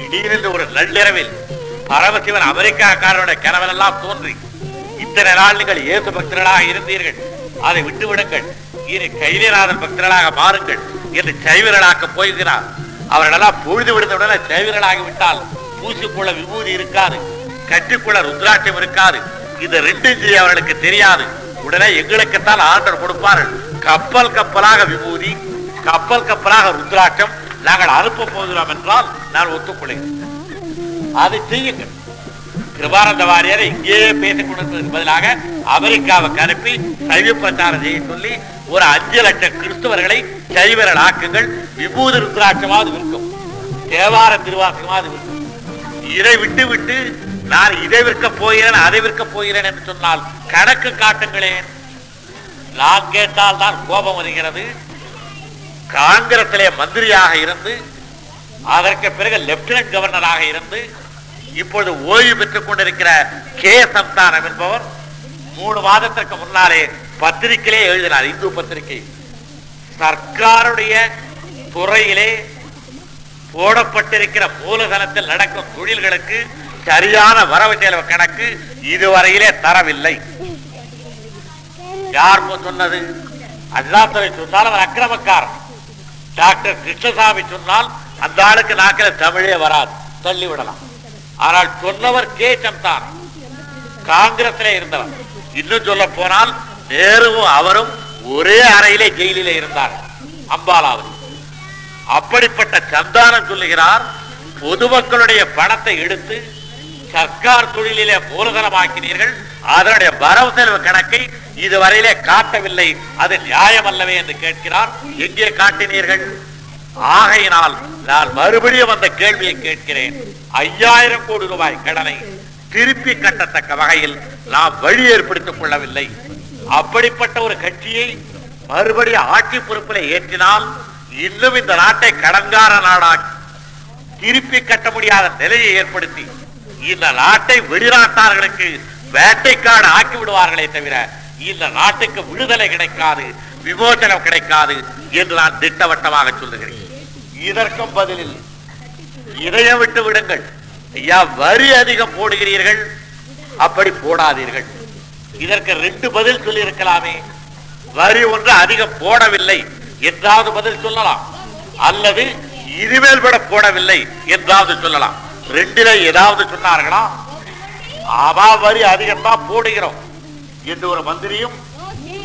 திடீரென்று ஒரு நள்ளிரவில் பரமசிவன் அமெரிக்காக்காரனுடைய கனவெல்லாம் தோன்றி இத்தனை நாள் நீங்கள் இயேசு பக்தர்களாக இருந்தீர்கள். அதை விட்டுவிடுங்கள். இனி கைலியநாதன் பக்தர்களாக மாறுங்கள் என்று சைவர்களாக்க போகிறார் அவர்களெல்லாம் பொழுது விடுந்தவுடனே சைவர்களாகி விட்டால் பூசிக்குள்ள விபூதி இருக்காது கட்டிக்குள்ள ருத்ராட்சம் இருக்காது. இந்த ரெண்டு செய்ய அவர்களுக்கு தெரியாது. உடனே எங்களுக்குத்தான் ஆர்டர் கொடுப்பார்கள். கப்பல் கப்பலாக விபூதி கப்பல் கப்பலாக ருத்ராட்சம் நாங்கள் அனுப்ப போகிறோம் என்றால் நான் ஒத்துக்கொள்கிறேன். அதை செய்யுங்கள் கிருபானந்த வாரியரை இங்கேயே பேசிக் கொண்டிருப்பதற்கு பதிலாக அமெரிக்காவுக்கு அனுப்பி சைவ பிரச்சாரம் செய்ய சொல்லி ஒரு அஞ்சு லட்சம் கிறிஸ்தவர்களை சைவர்கள் ஆக்குங்கள். விபூதி ருத்ராட்சமாவது விற்கும். தேவார திருவாசகமாவது விற்கும். இதை விட்டு விட்டு நான் இதை விற்க போகிறேன் அதை விற்க போகிறேன் என்று சொன்னால் கணக்கு காட்டுங்களேன். நான் கேட்டால் தான் கோபம் வருகிறது. காங்கிரசிலே மந்திரியாக இருந்து அதற்கு பிறகு லெப்டினன்ட் கவர்னராக இருந்து இப்பொழுது ஓய்வு பெற்றுக் கொண்டிருக்கிற கே. சந்தானம் என்பவர் மூணு மாதத்திற்கு முன்னாலே பத்திரிகையிலே எழுதினார் இந்து பத்திரிகை. சர்க்காருடைய துறையிலே போடப்பட்டிருக்கிற மூலதனத்தில் நடக்கும் தொழில்களுக்கு சரியான வரவு செலவு கணக்கு இதுவரையிலே தரவில்லை. யார் சொன்னது? அண்ணாத்துறை சொன்னாலும் அக்கிரமக்காரன். டாக்டர் கிருஷ்ணசாமி சொன்னால் அந்த ஆளுக்கு நாக்கில் தமிழே வராது. தள்ளி விடலாம். ஆனால் சொன்னவர் கே சந்தான் காங்கிரஸ்ல இருந்தவர். இன்னும் சொல்ல போனால் நேருவும் அவரும் ஒரே அறையிலே ஜெயிலிலே இருந்தார். அம்பாலாவது அப்படிப்பட்ட சந்தானம் சொல்லுகிறார். பொதுமக்களுடைய பணத்தை எடுத்து சர்க்கார் தொழிலிலே மூலதனமாக்கினீர்கள். அதனுடைய வரவு செலவு கணக்கை இதுவரையிலே காட்டவில்லை. அது நியாயம் அல்லவே என்று கேட்கிறார். எங்கே காட்டினீர்கள்? ஆகையினால் நான் மறுபடியும் அந்த கேள்வியை கேட்கிறேன். ஐயாயிரம் கோடி ரூபாய் கடனை திருப்பி கட்டத்தக்க வகையில் நாம் வழி ஏற்படுத்திக் கொள்ளவில்லை. அப்படிப்பட்ட ஒரு கட்சியை மறுபடியும் ஆட்சி பொறுப்பில் ஏற்றினால் இன்னும் இந்த நாட்டை கடன்கார நாடாக்கி திருப்பி கட்ட முடியாத நிலையை ஏற்படுத்தி இந்த நாட்டை வெளிநாட்டார்களுக்கு வேட்டைக்காடு ஆக்கி விடுவார்களே தவிர இந்த நாட்டுக்கு விடுதலை கிடைக்காது விமோசனம் கிடைக்காது என்று நான் திட்டவட்டமாக சொல்லுகிறேன். இதற்கும் பதிலில் இதயம் விட்டு விடுங்கள். ஐயா வரி அதிகம் போடுகிறீர்கள். அப்படி போடாதீர்கள். இதற்கு ரெண்டு பதில் சொல்லி இருக்கலாமே வரி ஒன்று அதிகம் போடவில்லை. என்றாவது பதில் சொல்லலாம். அல்லது இனிமேல் விட போடவில்லை. என்றாவது சொல்லலாம். ரெண்டில ஏதாவது சொன்னார்களா? அவா வரி அதிகம் தான் போடுகிறோம் என்று ஒரு மந்திரியும்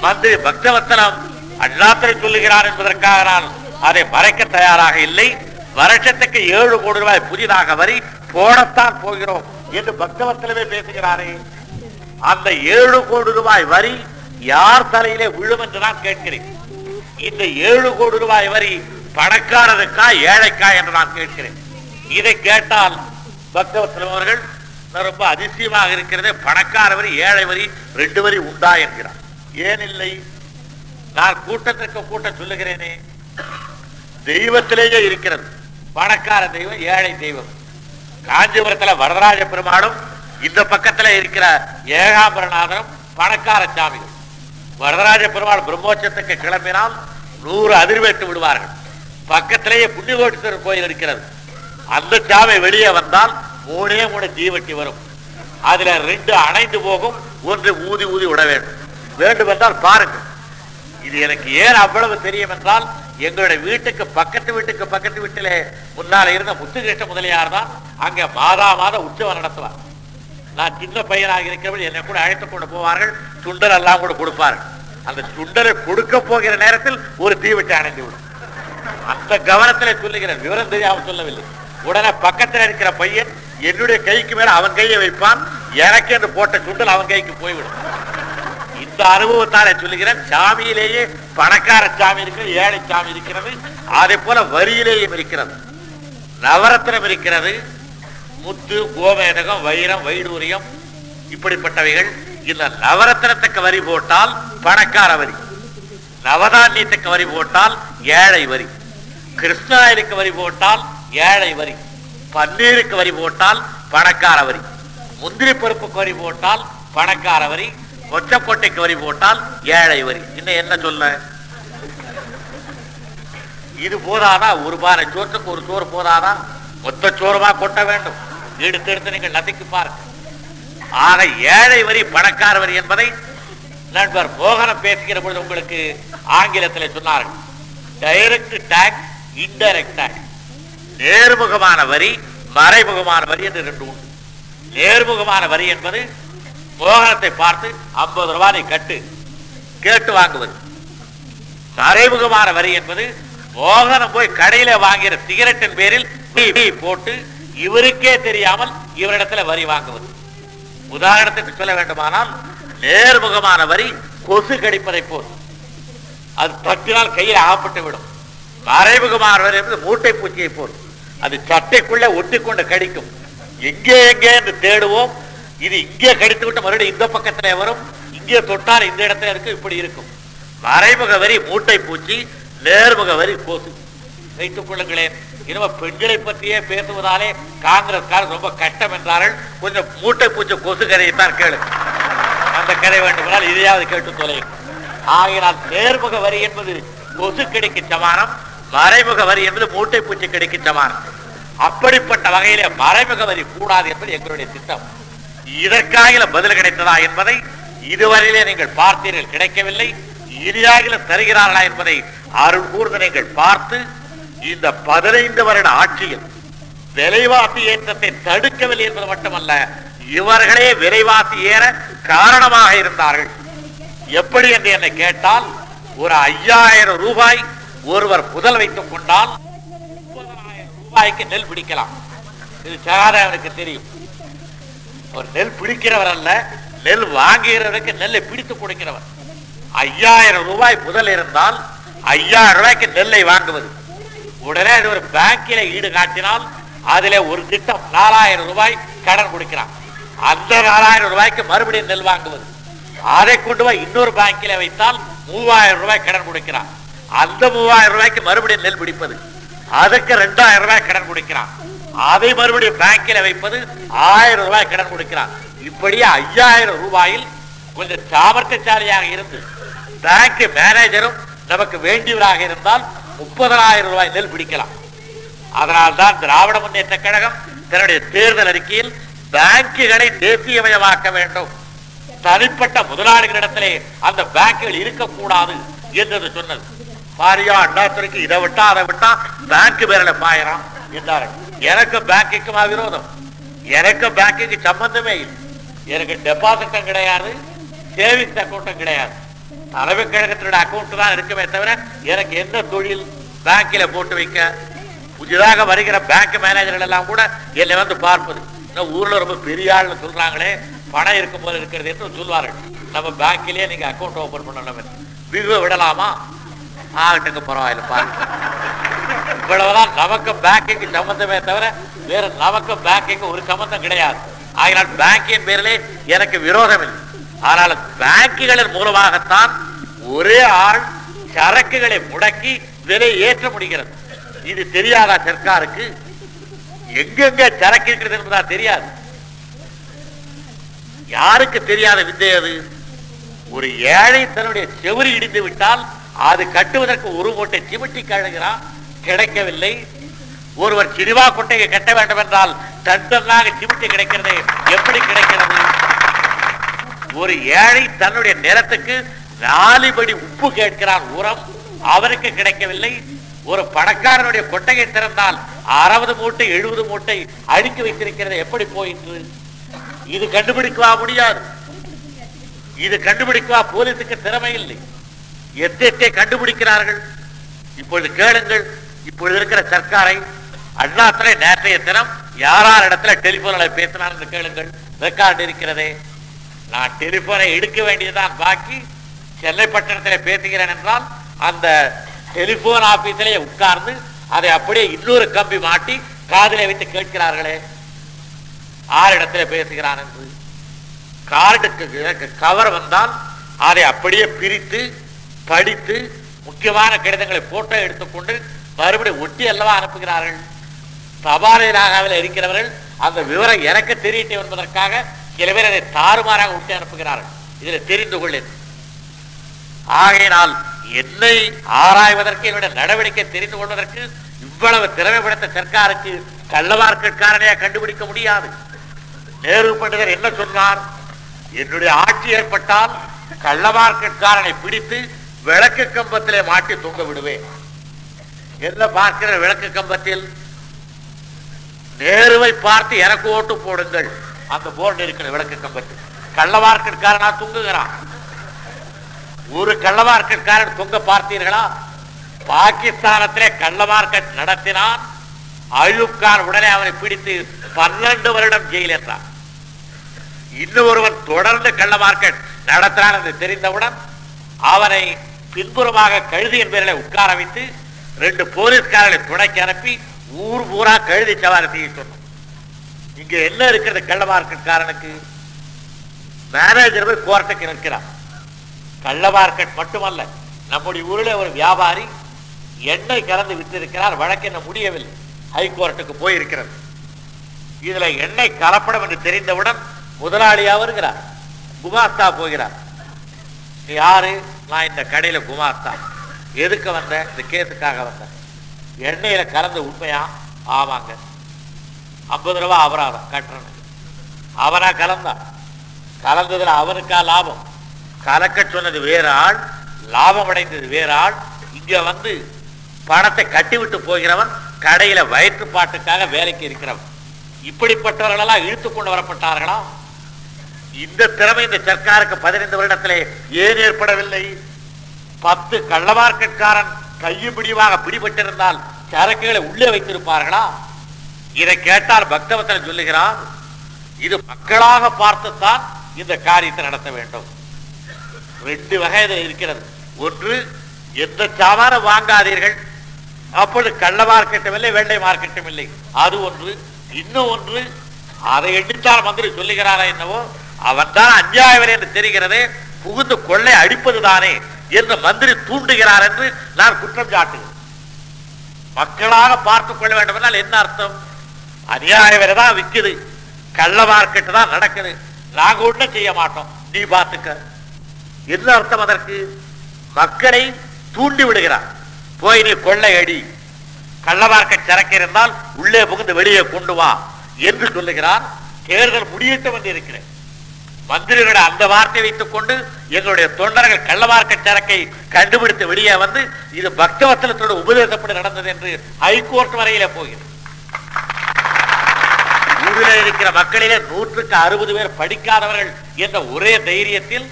மந்திரி பக்தவத்தனம் அண்ணாத்திரை சொல்லுகிறார் என்பதற்காக நான் அதை மறைக்க தயாராக இல்லை. வருஷத்துக்கு ஏழு கோடி ரூபாய் புதிதாக வரி போடத்தான் போகிறோம் என்று பக்தவத்தனமே பேசுகிறாரே. அந்த ஏழு கோடி ரூபாய் வரி யார் தலையிலே விழும் என்று நான் கேட்கிறேன். இந்த ஏழு கோடி ரூபாய் வரி பணக்காரருக்கா ஏழைக்கா என்று நான் கேட்கிறேன். இதை கேட்டால் பக்தவத்சலம் அவர்கள் ரொம்ப அதிசயமாக இருக்கிறதே. பணக்கார வரி ஏழை வரி ரெண்டு வரி உண்டா என்கிறார். ஏன் இல்லை? நான் கூட்டத்திற்கு கூட்டம் சொல்லுகிறேனே. தெய்வத்திலேயே இருக்கிறது. பணக்கார தெய்வம் ஏழை தெய்வம். காஞ்சிபுரத்துல வரதராஜ பெருமாளும் இந்த பக்கத்துல இருக்கிற ஏகாம்பரநாதனும் பணக்கார சாமிகள். வரதராஜ பெருமாள் பிரம்மோச்சத்துக்கு கிளம்பினால் நூறு அதிர்வேட்டு விடுவார்கள். பக்கத்திலேயே புண்ணியகோட்டீஸ்வரர் கோயில் இருக்கிறது. அந்த சாவை வெளியே வந்தால் மூணே மூணு தீவட்டி வரும். அதுல ரெண்டு அணைந்து போகும் ஒன்று ஊதி ஊதி விட வேண்டும். வேண்டும் என்றால் பாருங்கள். இது எனக்கு ஏன் அவ்வளவு தெரியும் என்றால் எங்களுடைய வீட்டுக்கு பக்கத்து வீட்டுக்கு பக்கத்து வீட்டிலே முன்னால இருந்த முத்துகிருஷ்ண முதலியார் தான் அங்க மாதா மாதம் உற்சவம் நடத்துவார். நான் சின்ன பையனாக இருக்கிறவர்கள் என்னை கூட அழைத்துக் கொண்டு போவார்கள் சுண்டல் எல்லாம் கூட கொடுப்பார்கள். அந்த சுண்டலை கொடுக்க போகிற நேரத்தில் ஒரு தீவெட்டி அணைந்து விடும். அந்த கவனத்துல சொல்லுகிறேன் விவரம் தெரியாம சொல்லவில்லை. உடனே பக்கத்தில் இருக்கிற பையன் என்னுடைய கைக்கு மேல அவன் கையை வைப்பான். எனக்கு என்று போட்ட சுண்டல் அவன் கைக்கு போய்விடும். இந்த அனுபவத்தால சொல்லுகிறேன் சாமியிலேயே பணக்கார சாமி இருக்கிறது ஏழை சாமி இருக்கிறது அதே போல வரியிலேயும் இருக்கிறது. நவரத்தினம் இருக்கிறது. முத்து கோமேதகம் வைரம் வைடூரியம் இப்படிப்பட்டவைகள். இந்த நவரத்னத்துக்கு வரி போட்டால் பணக்கார வரி. நவதானியத்துக்கு வரி போட்டால் ஏழை வரி. கிருஷ்ணாயிலுக்கு வரி போட்டால் ஏழை வரி. பன்னீருக்கு வரி போட்டால் பணக்கார வரி. முந்திரி பருப்புக்கு வரி போட்டால் பணக்கார வரி. கொச்சக்கொட்டைக்கு வரி போட்டால் ஏழை வரி. இன்னும் என்ன சொல்ல? இது போதாதா? ஒரு பானை சோற்றுக்கு ஒரு சோறு போதாதா? மொத்த சோறுமா கொட்ட வேண்டும். எடுத்து எடுத்து நீங்கள் நதிக்கு பாருங்கள் ஆக ஏழை வரி பணக்கார வரி என்பதை நண்பர் மோகனம் பேசுகிற பொழுது உங்களுக்கு ஆங்கிலத்தில் சொன்னார்கள். டைரக்ட் டேக்ஸ் இன்டைரக்ட் டேக்ஸ் நேர்முகமான வரி மறைமுகமான வரி என்று ரெண்டு உண்டு. நேர்முகமான வரி என்பது மோகனத்தை பார்த்து ஐம்பது ரூபாய் கட்டு கேட்டு வாங்குவது. மறைமுகமான வரி என்பது மோகனம் போய் கடையில வாங்கிற சிகரெட்டின் பேரில் போட்டு இவருக்கே தெரியாமல் இவரிடத்துல வரி வாங்குவது. உதாரணத்துக்கு சொல்ல வேண்டுமானால் நேர்முகமான வரி கொசு கடிப்பதை போல். அது தட்டினால் கையில் அகப்பட்டு விடும் மறைமுகமான வரி என்பது மூட்டை பூச்சியை போல். அது சட்டைக்குள்ள ஒட்டிக்கொண்டு கடிக்கும். எங்கே எங்கே என்று தேடுவோம். இது இங்கே கடித்து விட்டு மறுபடியும் இந்த பக்கத்துல வரும். இங்கே தொட்டால் இந்த இடத்துல இருக்கும் இப்படி இருக்கும். மறைமுக வரி மூட்டை பூச்சி நேர்முக வரி கொசு. வைத்துக் கொள்ளுங்களேன். இனிமே பெண்களை பற்றியே பேசுவதாலே காங்கிரஸ்காரர் ரொம்ப கஷ்டம் என்றார்கள். கொஞ்சம் மூட்டை பூச்சி கொசு கதையைத்தான் கேளு. அந்த கதை வேண்டுமானால் இதையாவது கேட்டு தொலையும் ஆகையினால் நேர்முக வரி என்பது கொசு கிடைக்கு சமானம். மறைமுக வரி என்பது மூட்டை பூச்சி கடிக்கு அப்படிப்பட்ட வகையிலே மறைமுக வரி கூடாது என்பது எங்களுடைய திட்டம். இதற்காக பதில் கிடைத்ததா என்பதை இதுவரையிலே நீங்கள் பார்த்தீர்கள். கிடைக்கவில்லை. இனியாக தருகிறார்களா என்பதை அருள் கூர்ந்து நீங்கள் பார்த்து இந்த பதினைந்து வருட ஆட்சியில் விலைவாசி ஏற்றத்தை தடுக்கவில்லை என்பது மட்டுமல்ல இவர்களே விலைவாசி ஏற காரணமாக இருந்தார்கள். எப்படி என்று என்னை கேட்டால் ஒரு ஐயாயிரம் ரூபாய் ஒருவர் புதல் வைத்துக் கொண்டால் ரூபாய்க்கு நெல் பிடிக்கலாம். இது சகாதேவனுக்கு தெரியும். ஒரு நெல் பிடிக்கிறவர் அல்ல நெல் வாங்குகிறவருக்கு நெல்லை பிடித்து கொடுக்கிறவர். ஐயாயிரம் ரூபாய் முதல் இருந்தால் ஐயாயிரம் ரூபாய்க்கு நெல்லை வாங்குவது. உடனே அது ஒரு பேங்கில ஈடு காட்டினால் அதிலே ஒரு திட்டம் நாலாயிரம் ரூபாய் கடன் கொடுக்கிறான். அந்த நாலாயிரம் ரூபாய்க்கு மறுபடியும் நெல் வாங்குவது. அதை கொண்டு போய் இன்னொரு பேங்கில வைத்தால் மூவாயிரம் ரூபாய் கடன் கொடுக்கிறான். அந்த மூவாயிரம் ரூபாய்க்கு மறுபடியும் நெல் பிடிப்பது. அதுக்கு ரெண்டாயிரம் ரூபாய் கடன் கொடுக்கிறான். அதை மறுபடியும் பேங்கில வைப்பது ஆயிரம் ரூபாய் கடன் கொடுக்கிறான். இப்படியே ஐயாயிரம் ரூபாயில் கொஞ்சம் சாமர்த்தியசாலியாக இருந்து பேங்க் மேனேஜரும் நமக்கு வேண்டியவராக இருந்தால் முப்பதனாயிரம் ரூபாய் நெல் பிடிக்கலாம். அதனால்தான் திராவிட முன்னேற்ற கழகம் தன்னுடைய தேர்தல் அறிக்கையில் பேங்குகளை தேசியமயமாக்க வேண்டும். தனிப்பட்ட முதலாளிகளிடத்திலே அந்த பேங்குகள் இருக்கக்கூடாது என்றது சொன்னது. பாரியா அண்ணாத்துறைக்கு இதை விட்டா அதை விட்டா பேங்க் பேரில் பாயறான் என்றார்கள். எனக்கு பேங்குக்குமா விரோதம். எனக்கு பேங்குக்கு சம்பந்தமே இல்லை. எனக்கு டெபாசிட்டும் கிடையாது சேவிங்ஸ் அக்கௌண்ட்டும் கிடையாது. தலைமை கழகத்தினுடைய அக்கௌண்ட் தான் இருக்குமே தவிர எனக்கு என்ன தொழில் பேங்க்ல போட்டு வைக்க? புதிதாக வருகிற பேங்க் மேனேஜர்கள் எல்லாம் கூட என்னை வந்து பார்ப்பது. இன்னும் ஊர்ல ரொம்ப பெரிய ஆள்னு சொல்றாங்களே பணம் இருக்கும் போது இருக்கிறது என்று சொல்வார்கள். நம்ம பேங்க்லயே நீங்க அக்கௌண்ட் ஓபன் பண்ணணும் விவோ விடலாமா? ஆகட்டுங்க பரவாயில்ல பாருங்க. இவ்வளவுதான் நமக்கு பேங்கிங் சம்பந்தமே தவிர வேற நமக்கு பேங்கிங் ஒரு சம்பந்தம் கிடையாது. ஆகினால் பேங்கின் பேரிலே எனக்கு விரோதம் இல்லை ஆனால் பேங்குகளின் மூலமாகத்தான் ஒரே ஆள் சரக்குகளை முடக்கி விலை ஏற்ற முடிகிறது. இது தெரியாதா சர்க்காருக்கு? எங்கெங்க சரக்கு இருக்கிறது என்பதா தெரியாது. யாருக்கு தெரியாத வித்தை அது? ஒரு ஏழை தன்னுடைய செவரி இடிந்து விட்டால் அது கட்டுவதற்கு ஒரு மூட்டை சிமிட்டி கழுகிறான். கிடைக்கவில்லை. ஒருவர் சினிமா கொட்டையை கட்ட வேண்டும் என்றால் தண்டனாக சிமிட்டி கிடைக்கிறது எப்படி கிடைக்கிறது? ஒரு ஏழை தன்னுடைய நிலத்துக்கு நாலு படி உப்பு கேட்கிறான். உரம் அவருக்கு கிடைக்கவில்லை. ஒரு பணக்காரனுடைய கொட்டையை திறந்தால் அறுபது மூட்டை எழுபது மூட்டை அடுக்கி வைத்திருக்கிறது. எப்படி போயிற்று? இது கண்டுபிடிக்கவா முடியாது? இது கண்டுபிடிக்கவா போலீசுக்கு திறமை இல்லை. எத்தே கண்டுபிடிக்கிறார்கள்? இப்பொழுது கேளுங்கள். இப்பொழுது இருக்கிற சர்க்காரை அண்ணாத்திரை நேற்றைய தினம் யாரார் இடத்துல டெலிபோன்ல பேசினார் என்று கேளுங்கள். ரெக்கார்டு இருக்கிறதே. நான் டெலிபோனை எடுக்க வேண்டியதுதான் பாக்கி. சென்னை பட்டணத்தில் பேசுகிறேன் என்றால் அந்த டெலிபோன் ஆபீஸிலே உட்கார்ந்து அதை அப்படியே இன்னொரு கம்பி மாட்டி காதிலே வைத்து கேட்கிறார்களே. ஆரிடத்துல பேசுகிறான் என்று? கார்டுக்கு கவர் வந்தால் அதை அப்படியே பிரித்து படித்து முக்கியமான கடிதங்களை போட்டோ எடுத்துக்கொண்டு மறுபடியும் ஒட்டி அல்லவா அனுப்புகிறார்கள்? தபாலையாக இருக்கிறவர்கள் அந்த விவரம் எனக்கு தெரியட்டும் என்பதற்காக சில பேர் அதை தாறுமாறாக ஒட்டி அனுப்புகிறார்கள். இதில் தெரிந்து கொள்ளேன் ஆகையினால் என்னை ஆராய்வதற்கு என்னுடைய நடவடிக்கை தெரிந்து கொள்வதற்கு இவ்வளவு திறமை சர்க்காருக்கு கள்ளவார்க்கட்காரனையா கண்டுபிடிக்க முடியாது. நேரு பண்டிதர் என்ன சொன்னார்? என்னுடைய ஆட்சி ஏற்பட்டால் கள்ளவார்க்கட்காரனை பிடித்து விளக்கு கம்பத்திலே மாட்டி தொங்க விடுவேன். என்ன பார்க்கிற விளக்கு கம்பத்தில்? நேருவை பார்த்து எனக்கு ஓட்டு போடுங்கள். அந்த போர்டு இருக்கிற விளக்கு கம்பத்தில். கள்ள தூங்குகிறான். ஒரு கள்ள தூங்க தொங்க பார்த்தீர்களா? பாகிஸ்தானத்திலே கள்ளமார்க்கெட் நடத்தினான். அயூப் கான் உடனே அவனை பிடித்து பன்னெண்டு வருடம் ஜெயில் என்றான் இன்னும் ஒருவன் தொடர்ந்து கள்ள மார்க்கெட் நடத்தினான் என்று தெரிந்தவுடன் அவனை பின்புறமாக கழுதியின் என்பவர்களை உட்கார வைத்து ரெண்டு போலீஸ்காரர்களை துணைக்கு அனுப்பி ஊர் பூரா கழுதி சவாரி செய்ய சொன்னோம். இங்க என்ன இருக்கிறது கள்ள மார்க்கெட்காரனுக்கு மேனேஜர் போய் கோர்ட்டுக்கு நிற்கிறார் கள்ள மார்க்கெட் மட்டுமல்ல நம்முடைய ஊரில் ஒரு வியாபாரி எண்ணெய் கலந்து விற்றிருக்கிறார் வழக்கு என்ன முடியவில்லை. ஹைகோர்ட்டுக்கு போயிருக்கிறது. இதுல எண்ணெய் கலப்படம் என்று தெரிந்தவுடன் முதலாளியா வருகிறார் குமாஸ்தா போகிறார். யாரு? நான் இந்த கடையில குமாஸ்தா எதுக்கு வந்த? இந்த கேஸுக்காக வந்தேன் எண்ணெயில கலந்து உண்மையா? ஆமாங்க. ஐம்பது ரூபா அபராதம் கட்டுறனுக்கு அவனா கலந்தான் கலந்ததுல அவனுக்கா லாபம்? கலக்க சொன்னது வேற ஆள் லாபம் அடைந்தது வேற ஆள். இங்க வந்து பணத்தை கட்டிவிட்டு போகிறவன் கடையில வயிற்று பாட்டுக்காக வேலைக்கு இருக்கிறவன். இப்படிப்பட்டவர்களெல்லாம் இழுத்து கொண்டு வரப்பட்டார்களா? இந்த திறமை இந்த சர்க்காருக்கு பதினைந்து வருடத்திலே ஏன் ஏற்படவில்லை? பத்து கள்ள மார்க்கெட்காரன் கையும் பிடிவாக பிடிபட்டிருந்தால் சரக்குகளை உள்ளே வைத்திருப்பார்களா? இதை கேட்டால் பக்தவத்தன் சொல்லுகிறான் இது மக்களாக பார்த்துத்தான் இந்த காரியத்தை நடத்த வேண்டும். ரெண்டு வகை இதில் இருக்கிறது. ஒன்று எந்த சாமான வாங்காதீர்கள். அப்பொழுது கள்ள மார்க்கெட்டும் இல்லை வெள்ளை மார்க்கெட்டும் இல்லை. அது ஒன்று. இன்னும் ஒன்று அதை எண்ணித்தால் மந்திரி சொல்லுகிறாரா என்னவோ? அவன்தான் அஞ்சாயவர் என்று தெரிகிறது. புகுந்து கொள்ளை அடிப்பதுதானே என்று மந்திரி தூண்டுகிறார் என்று நான் குற்றம் சாட்டுகிறேன். மக்களாக பார்த்துக் கொள்ள வேண்டும் என்றால் என்ன அர்த்தம்? அநியாயவரை தான் விக்குது. கள்ள மார்க்கெட்டு தான் நடக்குது. நாங்க ஒண்ணும் செய்ய மாட்டோம். நீ பார்த்துக்க. என்ன அர்த்தம் அதற்கு? மக்களை தூண்டி விடுகிறார். போய் நீ கொள்ளை அடி. கள்ள மார்க்கெட் சரக்கு இருந்தால் உள்ளே புகுந்து வெளியே கொண்டு வா என்று சொல்லுகிறார். தேர்தல் முடியட்டும் என்று இருக்கிறேன். மந்திரிகளோட அந்த வார்த்தை வைத்துக் கொண்டு எங்களுடைய தொண்டர்கள் கள்ளமார்க்க சரக்கை கண்டுபிடித்து வெளியே வந்து இது பக்தவத்தலத்தோட உபதேசப்படி நடந்தது என்று ஹைகோர்ட் வரையிலே போகிறது. ஊரில் இருக்கிற மக்களிலே நூற்றுக்கு அறுபது பேர் படிக்காதவர்கள் என்ற ஒரே தைரியத்தில்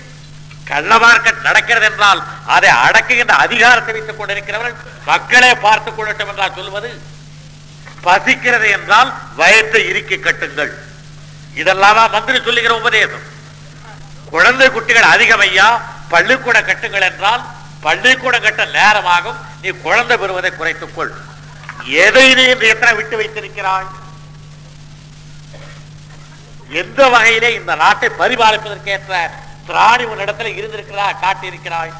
கள்ளமார்க்க நடக்கிறது என்றால் அதை அடக்குகின்ற அதிகாரத்தை வைத்துக் கொண்டிருக்கிறவர்கள் மக்களே பார்த்துக் கொள்ளட்டும் என்றால் சொல்வது பசிக்கிறது என்றால் வயத்தை இறுக்கி கட்டுங்கள். இதெல்லாம் மந்திரி சொல்லுகிற உபதேசம்? குழந்தை குட்டிகள் அதிகம் ஐயா பள்ளிக்கூடம் கட்டுங்கள் என்றால் பள்ளிக்கூடம் கட்ட நேரமாகும். நீ குழந்தை பெறுவதை குறைத்துக் கொள். எதை நீ இன்று எத்தனை விட்டு வைத்திருக்கிறாய்? எந்த வகையிலே இந்த நாட்டை பரிபாலிப்பதற்கேற்ற திராணி உன்னிடத்துல இருந்திருக்கிறா காட்டியிருக்கிறாய்?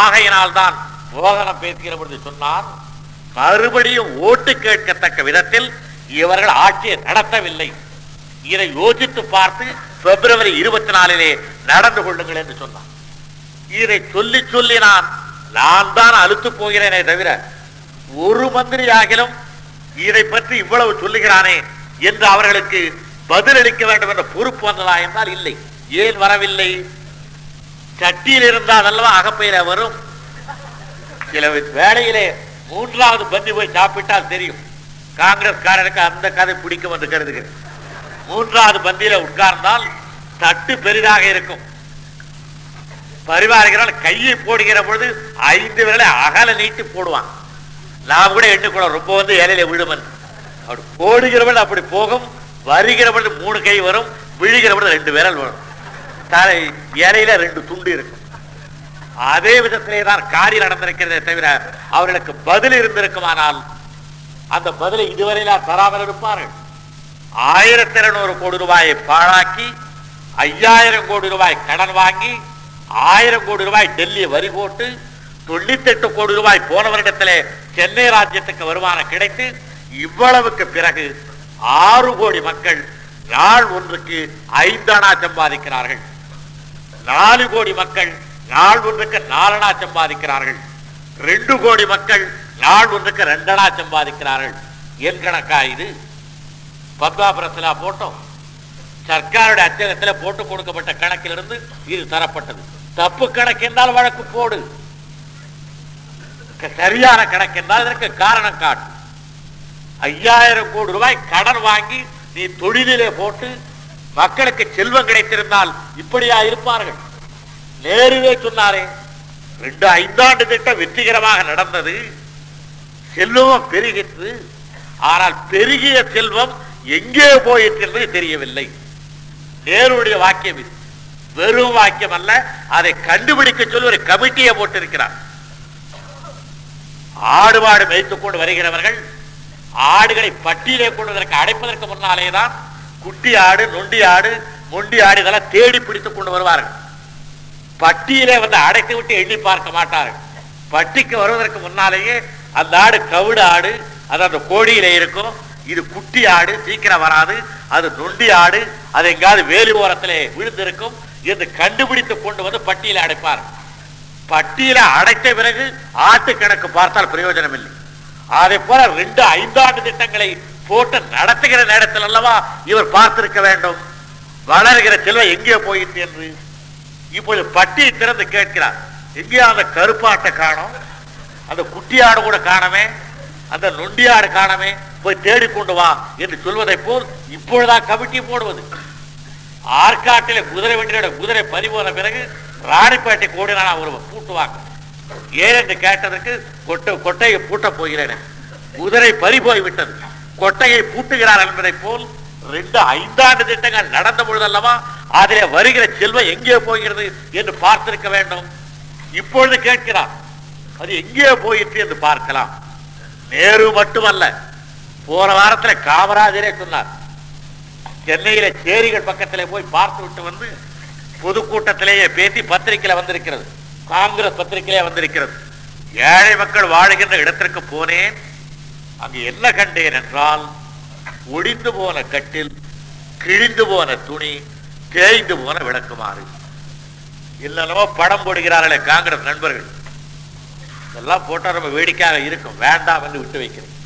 ஆகையினால் தான் மோகனம் பேசுகிற பொழுது சொன்னார் மறுபடியும் ஓட்டு கேட்கத்தக்க விதத்தில் இவர்கள் ஆட்சியை நடத்தவில்லை. இதை யோசித்து பார்த்து பிப்ரவரி இருபத்தி நாலிலே நடந்து கொள்ளுங்கள் என்று சொன்னான். இதை சொல்லி சொல்லி நான் நான் தான் அழுத்து போகிறேனே தவிர ஒரு மந்திரி ஆகிலும் இதை பற்றி இவ்வளவு சொல்லுகிறானே என்று அவர்களுக்கு பதிலளிக்க வேண்டும் என்ற பொறுப்பு வந்ததா என்றால் இல்லை. ஏன் வரவில்லை? சட்டியில் இருந்தால் அல்லவா அகப்பையில வரும்? சில வேளையிலே மூன்றாவது பந்தி போய் சாப்பிட்டால் தெரியும். காங்கிரஸ்காரனுக்கு அந்த கதை பிடிக்கும் என்று கருதுகிறேன். மூன்றாவது பந்தியில உட்கார்ந்தால் தட்டு பெரிதாக இருக்கும். பரிமாறுகிறால் கையை போடுகிற பொழுது ஐந்து விரலை அகல நீட்டி போடுவான். நாம் கூட எண்ணுக்கூட ரொம்ப வந்து இலையில விழுமன் அப்படி போடுகிறவள் அப்படி போகும் வருகிற பொழுது மூணு கை வரும் விழுகிற பொழுது ரெண்டு விரல் வரும். தலை இலையில ரெண்டு துண்டு இருக்கும். அதே விதத்திலே தான் காரியம் நடந்திருக்கிறதே தவிர அவர்களுக்கு பதில் இருந்திருக்குமானால் அந்த பதிலை இதுவரையிலா தராமல் இருப்பார்கள். ஆயிரத்தி இருநூறு கோடி ரூபாயை பாழாக்கி ஐயாயிரம் கோடி ரூபாய் கடன் வாங்கி ஆயிரம் கோடி ரூபாய் டெல்லி வரி போட்டு தொண்ணூத்தெட்டு கோடி ரூபாய் போன வருடத்திலே சென்னை ராஜ்யத்துக்கு வருமானம் கிடைத்து இவ்வளவுக்கு பிறகு ஆறு கோடி மக்கள் நாள் ஒன்றுக்கு ஐந்தணா சம்பாதிக்கிறார்கள். நாலு கோடி மக்கள் நாள் ஒன்றுக்கு நாலனா சம்பாதிக்கிறார்கள். ரெண்டு கோடி மக்கள் நாள் ஒன்றுக்கு ரெண்டனா சம்பாதிக்கிறார்கள். என் கணக்கா இது? பத்மாபுரத்தில் போட்டோம். சர்க்காருடைய அச்சகத்தில் போட்டு கொடுக்கப்பட்ட கணக்கிலிருந்து இது தரப்பட்டது. தப்பு கணக்கு என்றால் வழக்கு போடு. சரியான கணக்கு என்றால் இதற்கு காரணம் காட்டு. ஐயாயிரம் கோடி ரூபாய் கடன் வாங்கி நீ தொழிலிலே போட்டு மக்களுக்கு செல்வம் கிடைத்திருந்தால் இப்படியா இருப்பார்கள்? நேருவே சொன்னாரே ரெண்டு ஐந்தாண்டு திட்டம் வெற்றிகரமாக நடந்தது செல்வம் பெருகிற்று. ஆனால் பெருகிய செல்வம் எங்கே போயிற்று தெரியவில்லை. நேருடைய வாக்கியம் இது. வெறும் வாக்கியம் அல்ல அதை கண்டுபிடிக்க சொல்லி ஒரு கமிட்டியை போட்டிருக்கிறார். ஆடு மாடு மேய்த்துக் கொண்டு வருகிறவர்கள் ஆடுகளை பட்டியலே கொள்வதற்கு அடைப்பதற்கு முன்னாலே தான் குட்டி ஆடு நொண்டி ஆடு மொண்டி ஆடு இதெல்லாம் தேடி பிடித்துக் கொண்டு வருவார்கள். பட்டியலே வந்து அடைத்து விட்டு எண்ணி பார்க்க மாட்டார்கள். பட்டிக்கு வருவதற்கு முன்னாலேயே அந்த ஆடு கவுடு ஆடு அது அந்த கோடியிலே இருக்கும். இது குட்டி ஆடு சீக்கிரம் வராது. அது நொண்டி ஆடு. அது எங்காவது வேலி ஓரத்திலே விழுந்திருக்கும். என்று கண்டுபிடித்து கொண்டு வந்து பட்டியல அடைப்பார். பட்டியல அடைத்த பிறகு ஆட்டு கணக்கு பார்த்தால் பிரயோஜனம் இல்லை அதே போல ரெண்டு ஐந்தாண்டு திட்டங்களை போட்டு நடத்துகிற நேரத்தில் அல்லவா இவர் பார்த்திருக்க வேண்டும். வளர்கிற செல்வம் எங்கே போயிற்று என்று. இப்போது பட்டியை திறந்து கேட்கிறார். எங்கேயா அந்த கருப்பாட்டை காணோம். அந்த குட்டியாடு கூட காணமே. அந்த நொண்டியாடு காணமே போய் தேடிக்கொண்டு வா என்று சொல்வதை போல் இப்பொழுதான் கமிட்டி போடுவது. ஆற்காட்டிலே குதிரை வண்டியோட குதிரை பறிபோன பிறகு ராணிப்பேட்டை கோடினான ஒரு பூட்டுவாங்க ஏன் என்று கேட்டதற்கு கொட்டை கொட்டையை பூட்டப் போகிறேன். குதிரை பறி போய் விட்டது. கொட்டையை பூட்டுகிறார் என்பதை போல் ரெண்டு ஐந்தாண்டு திட்டங்கள் நடந்த பொழுதல்லவா அதிலே வருகிற செல்வம் எங்கே போகிறது என்று பார்த்திருக்க வேண்டும். இப்பொழுது கேட்கிறார் அது எங்கே போயிற்று என்று பார்க்கலாம். நேரு மட்டுமல்ல போன வாரத்துல காமராஜரே சொன்னார் சென்னையில சேரிகள் பக்கத்தில் போய் பார்த்து விட்டு வந்து பொதுக்கூட்டத்திலேயே பேசி பத்திரிகையில வந்திருக்கிறது காங்கிரஸ் பத்திரிகையிலே வந்திருக்கிறது. ஏழை மக்கள் வாழுகின்ற இடத்திற்கு போனேன். அங்கு என்ன கண்டேன் என்றால் ஒடிந்து போன கட்டில் கிழிந்து போன துணி தேய்ந்து போன விளக்குமாறு. இல்லைனவோ படம் போடுகிறார்களே காங்கிரஸ் நண்பர்கள். இதெல்லாம் போட்டா ரொம்ப வேடிக்கையாக இருக்கும். வேண்டாம் என்று விட்டு வைக்கிறேன்.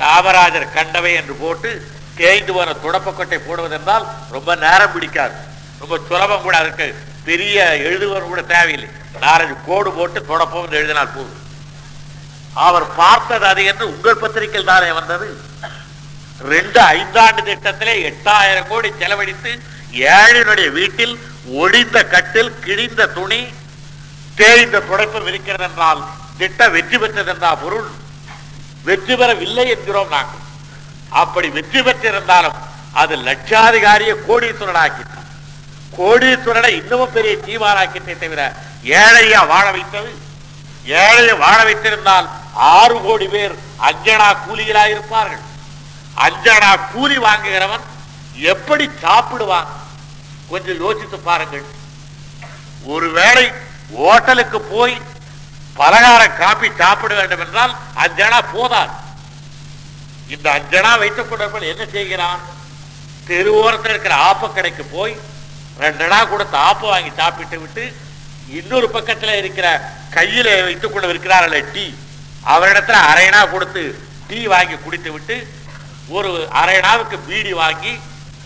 காமராஜர் கண்டவை என்று போட்டு தேய்ந்து போன துடப்பக்கொட்டை போடுவதென்றால் ரொம்ப நேரம் பிடிக்காது. ரொம்ப சுலபம் கூட அதுக்கு பெரிய எழுதுவரும் கூட தேவையில்லை. நாலஞ்சு கோடு போட்டு தொடப்பம் என்று எழுதினால் போதும். அவர் பார்த்தது அது என்று உங்கள் பத்திரிகையில் தானே வந்தது? ரெண்டு ஐந்தாண்டு திட்டத்திலே எட்டாயிரம் கோடி செலவழித்து ஏழையினுடைய வீட்டில் ஒடிந்த கட்டில் கிழிந்த துணி தேய்ந்த துடைப்பம் இருக்கிறது என்றால் திட்டம் வெற்றி பெற்றது என்றால் பொருள்? வெற்றி பெறவில்லை என்கிறோம் நாங்கள். அப்படி வெற்றி பெற்றிருந்தாலும் அது லட்சாதிகாரிய கோடீஸ்வரனாக்கிட்டு கோடீஸ்வரனை இன்னமும் பெரிய தீவாராக்கிட்டே தவிர ஏழையா வாழ வைத்தது? ஏழையை வாழ வைத்திருந்தால் ஆறு கோடி பேர் அஞ்சனா கூலிகளாக இருப்பார்கள் அஞ்சனா கூலி வாங்குகிறவன் எப்படி சாப்பிடுவான்? கொஞ்சம் யோசித்து பாருங்கள். ஒருவேளை ஓட்டலுக்கு போய் பலகார காப்பி சாப்பிட வேண்டும் என்றால் அஞ்சனா போதாது. இந்த அஞ்சனா வைத்துக் கொண்டவர்கள் என்ன செய்கிறான்? தெருவோரத்தில் இருக்கிற ஆப்ப கடைக்கு போய் ரெண்டனா கொடுத்து ஆப்ப வாங்கி சாப்பிட்டு விட்டு இன்னொரு பக்கத்துல இருக்கிற கையில் வைத்துக் கொண்டு இருக்கிறார்கள் டீ. அவரிடத்துல அரைனா கொடுத்து டீ வாங்கி குடித்து விட்டு ஒரு அரைனாவுக்கு பீடி வாங்கி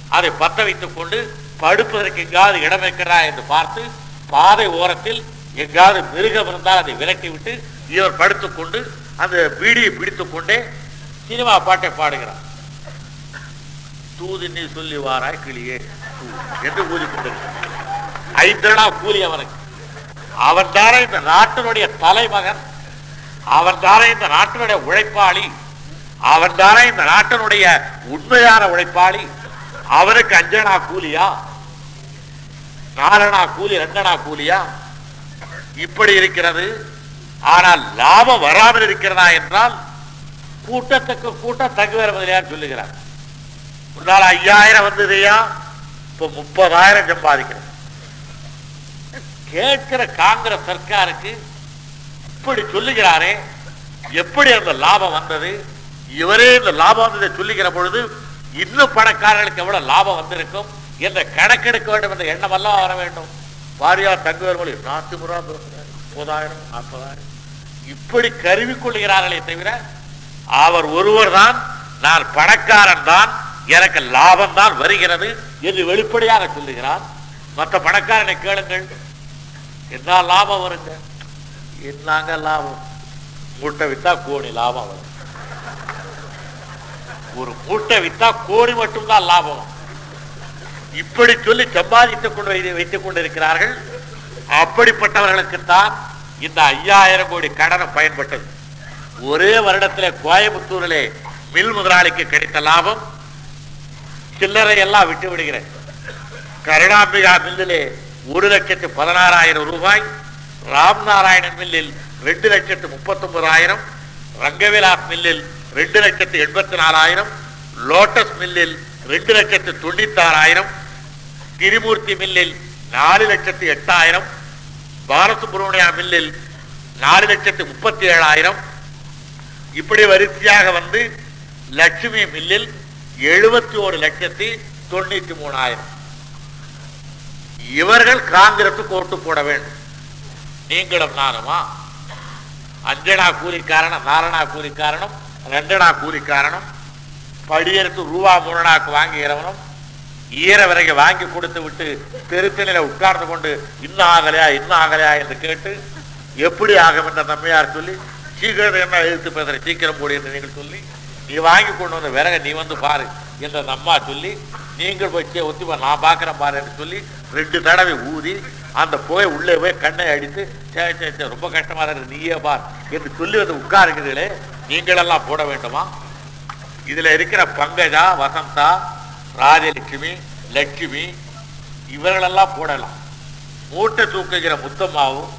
அதை பத்த வைத்துக் கொண்டு படுப்பதற்கு எங்காவது இடம் இருக்கிறா என்று பார்த்து பாதை ஓரத்தில் எங்காவது மிருகம் இருந்தால் அதை விரட்டி விட்டு இவர் படுத்துக்கொண்டு அந்த பீடியை பிடித்துக் கொண்டே சினிமா பாட்டை பாடுகிறார். தூது நீ சொல்லி வாராய் கிளியே. என்று கூலி கொண்டிருக்கிறார் ஐந்தனா கூலி அவனுக்கு. அவன் தானே இந்த நாட்டினுடைய தலைமகன். அவன் தானே இந்த நாட்டினுடைய உழைப்பாளி. அவன் தானே இந்த நாட்டினுடைய உண்மையான உழைப்பாளி. அவனுக்கு அஞ்சனா கூலியா? நாலனா கூலி ரெண்டனா கூலியா? இப்படி இருக்கிறது. ஆனால் லாபம் வராமல் இருக்கிறதா என்றால் கூட்டத்துக்கு கூட்டம் தங்குவேற முதலியார் சொல்லுகிறார். முன்னால் ஐயாயிரம் வந்ததையா? இப்ப முப்பதாயிரம் சம்பாதிக்கிறது கேட்கிற காங்கிரஸ் சர்க்காருக்கு இப்படி சொல்லுகிறாரே எப்படி அந்த லாபம் வந்தது? இவரே இந்த லாபம் வந்ததை சொல்லுகிற பொழுது இன்னும் பணக்காரர்களுக்கு எவ்வளவு லாபம் வந்திருக்கும்? என்ற கணக்கெடுக்க வேண்டும் என்ற எண்ணம் எல்லாம் வர வேண்டும். வாரியார் தங்குவர் மொழி நாட்டு முறா முப்பதாயிரம் நாற்பதாயிரம். இப்படி கருவி கொள்கிறார்களே தவிர அவர் ஒருவர் தான் நான் பணக்காரன் தான் எனக்கு லாபம் தான் வருகிறது என்று வெளிப்படையாக சொல்லுகிறார். மற்ற பணக்காரனை கேளுங்கள். என்ன லாபம் வருங்க. என்னங்க லாபம்? மூட்டை வித்தா கோடி லாபம் வரும். ஒரு மூட்டை வித்தா கோடி மட்டும்தான் லாபம் இப்படி சொல்லி சம்பாதித்துக் கொண்டு வைத்துக் கொண்டிருக்கிறார்கள். அப்படிப்பட்டவர்களுக்குத்தான் இந்த ஐயாயிரம் கோடி கடனை பயன்பட்டது. ஒரே வருடத்திலே கோயம்புத்தூரிலே மில் முதலாளிக்கு கிடைத்த லாபம் சில்லறை எல்லாம் விட்டு விடுகிறேன். கருணாம்பிகா மில்லிலே ஒரு லட்சத்து பதினாறாயிரம் ரூபாய் ராம்நாராயணன் மில்லில் ரெண்டு லட்சத்து முப்பத்தொன்பதாயிரம் ரங்கவிலாஸ் மில்லில் ரெண்டு லட்சத்து எண்பத்தி நாலாயிரம் லோட்டஸ் மில்லில் ரெண்டு லட்சத்து தொண்ணூத்தாறாயிரம் திரிமூர்த்தி மில்லில் நாலு லட்சத்து எட்டாயிரம் பாலசுப்ரமணியா மில்லில் நாலு லட்சத்து முப்பத்தி ஏழாயிரம் இப்படி வரிசையாக வந்து லட்சுமி மில்லில் எழுபத்தி ஒரு லட்சத்தி தொண்ணூத்தி மூணாயிரம். இவர்கள் காங்கிரசுக்கு ஓட்டு போட வேண்டும். நீங்களும் நானுமா? அஞ்சனா கூலிக்காரனும் நாலனா கூலிக்காரனும் ரெண்டனா கூலிக்காரனும் படியெடுத்து ரூபா மூணனாக்கு வாங்குகிறவனும் ஈர விறகு வாங்கி கொடுத்து விட்டு தெருத்தனில உட்கார்ந்து கொண்டு இன்னும் ஆகலையா இன்னும் ஆகலையா என்று கேட்டு எப்படி ஆகும்? என்ற நம்மையார் சொல்லி சீக்கிரம் என்ன எழுத்து பேசுற? சீக்கிரம் போடு என்று நீங்கள் சொல்லி நீ வாங்கி கொண்டு வந்த விறக நீ வந்து பாரு என்ற நம்மா சொல்லி நீங்கள் வச்சு சே, ஒத்திப்பா நான் பார்க்கிறேன் பாரு என்று சொல்லி ரெண்டு தடவை ஊதி அந்த போய் உள்ளே போய் கண்ணை அடித்து சே சே சே ரொம்ப கஷ்டமா இருக்கு நீயே பார் என்று சொல்லி வந்து உட்காருக்கிறீர்களே நீங்களெல்லாம் போட வேண்டுமா? இதுல இருக்கிற பங்கஜா வசந்தா ராஜலட்சுமி லட்சுமி இவர்களெல்லாம் போடலாம். மூட்டை தூக்குகிற முத்தம்மாவும்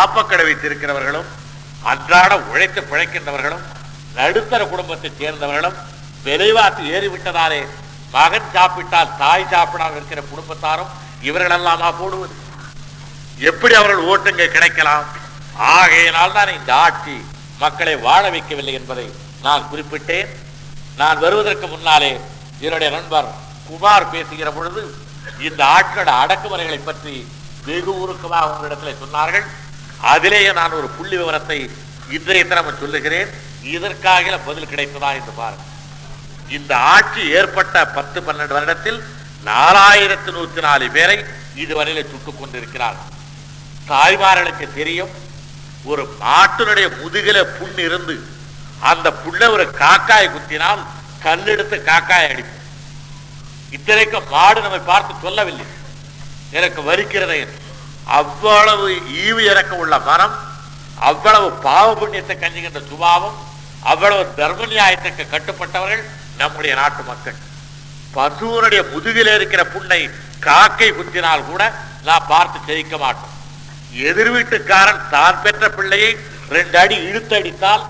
ஆப்பக்கடை வைத்திருக்கிறவர்களும் அன்றாட உழைத்து பிழைக்கின்றவர்களும் நடுத்தர குடும்பத்தைச் சேர்ந்தவர்களும் விலைவாசி ஏறிவிட்டதாலே மகன் சாப்பிட்டால் தாய் சாப்பிடாமல் இருக்கிற குடும்பத்தாரும் இவர்களெல்லாமா போடுவது? எப்படி அவர்கள் ஓட்டுங்க கிடைக்கலாம்? ஆகையினால் தான் இந்த ஆட்சி மக்களை வாழ வைக்கவில்லை என்பதை நான் குறிப்பிட்டேன். நான் வருவதற்கு முன்னாலே என்னுடைய நண்பர் குமார் பேசுகிற பொழுது இந்த ஆட்களோட அடக்குமுறைகளை பற்றி வெகு உருக்கமாக உங்களிடத்தில் சொன்னார்கள். அதிலேயே நான் ஒரு புள்ளி விவரத்தை இன்றைய தினம் சொல்லுகிறேன். இதற்காக பதில் கிடைத்ததா என்று பாருங்கள். இந்த ஆட்சி ஏற்பட்ட பத்து பன்னெண்டு வருடத்தில் நாலாயிரத்து நூத்தி நாலு பேரை இதுவரையில சுட்டுக் கொண்டிருக்கிறார்கள் தாய்மார்களுக்கு தெரியும் ஒரு மாட்டினுடைய முதுகில புண் இருந்து அந்த புண்ணை ஒரு காக்காய் குத்தினால் கல்லெடுத்து காக்காய் அடிப்பு இத்தனைக்கும் மாடு நம்மை பார்த்து சொல்லவில்லை. எனக்கு வரிக்கிறதே அவ்வளவு ஈவு இறக்க உள்ள மனம் அவ்வளவு பாவ புண்ணியத்தை கஞ்சுகின்ற சுபாவம் அவ்வளவு தர்ம நியாயத்துக்கு கட்டுப்பட்டவர்கள் நம்முடைய நாட்டு மக்கள். பசுவனுடைய முதுகில் இருக்கிற புண்ணை காக்கை குத்தினால் கூட நான் பார்த்து ஜெயிக்க மாட்டோம். எதிர் வீட்டுக்காரன் தான் பெற்ற பிள்ளையை ரெண்டு அடி இழுத்து அடித்தால்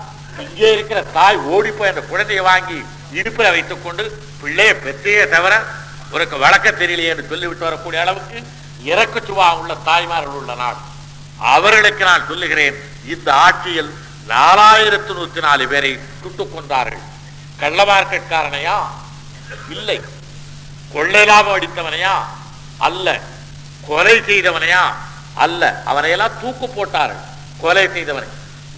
இங்கே இருக்கிற தாய் ஓடிப்போய் அந்த குழந்தையை வாங்கி இடுப்பில் வைத்துக் கொண்டு பிள்ளையை பெற்றையே தவிர உனக்கு வழக்க தெரியலையே என்று சொல்லிவிட்டு வரக்கூடிய அளவுக்கு இறக்கு சுவா உள்ள தாய்மார்கள் உள்ள நாடு. அவர்களுக்கு நான் சொல்லுகிறேன் இந்த ஆட்சியில் நாலாயிரத்து நூத்தி நாலு பேரை சுட்டுக் கொண்டார்கள் கள்ள மார்க்கெட்காரனையா இல்லை. கொள்ளை லாபம் அடித்தவனையா? அல்ல. கொலை செய்தவனையா? அல்ல. அவனையெல்லாம் தூக்கு போட்டார்கள். கொலை செய்தவனை.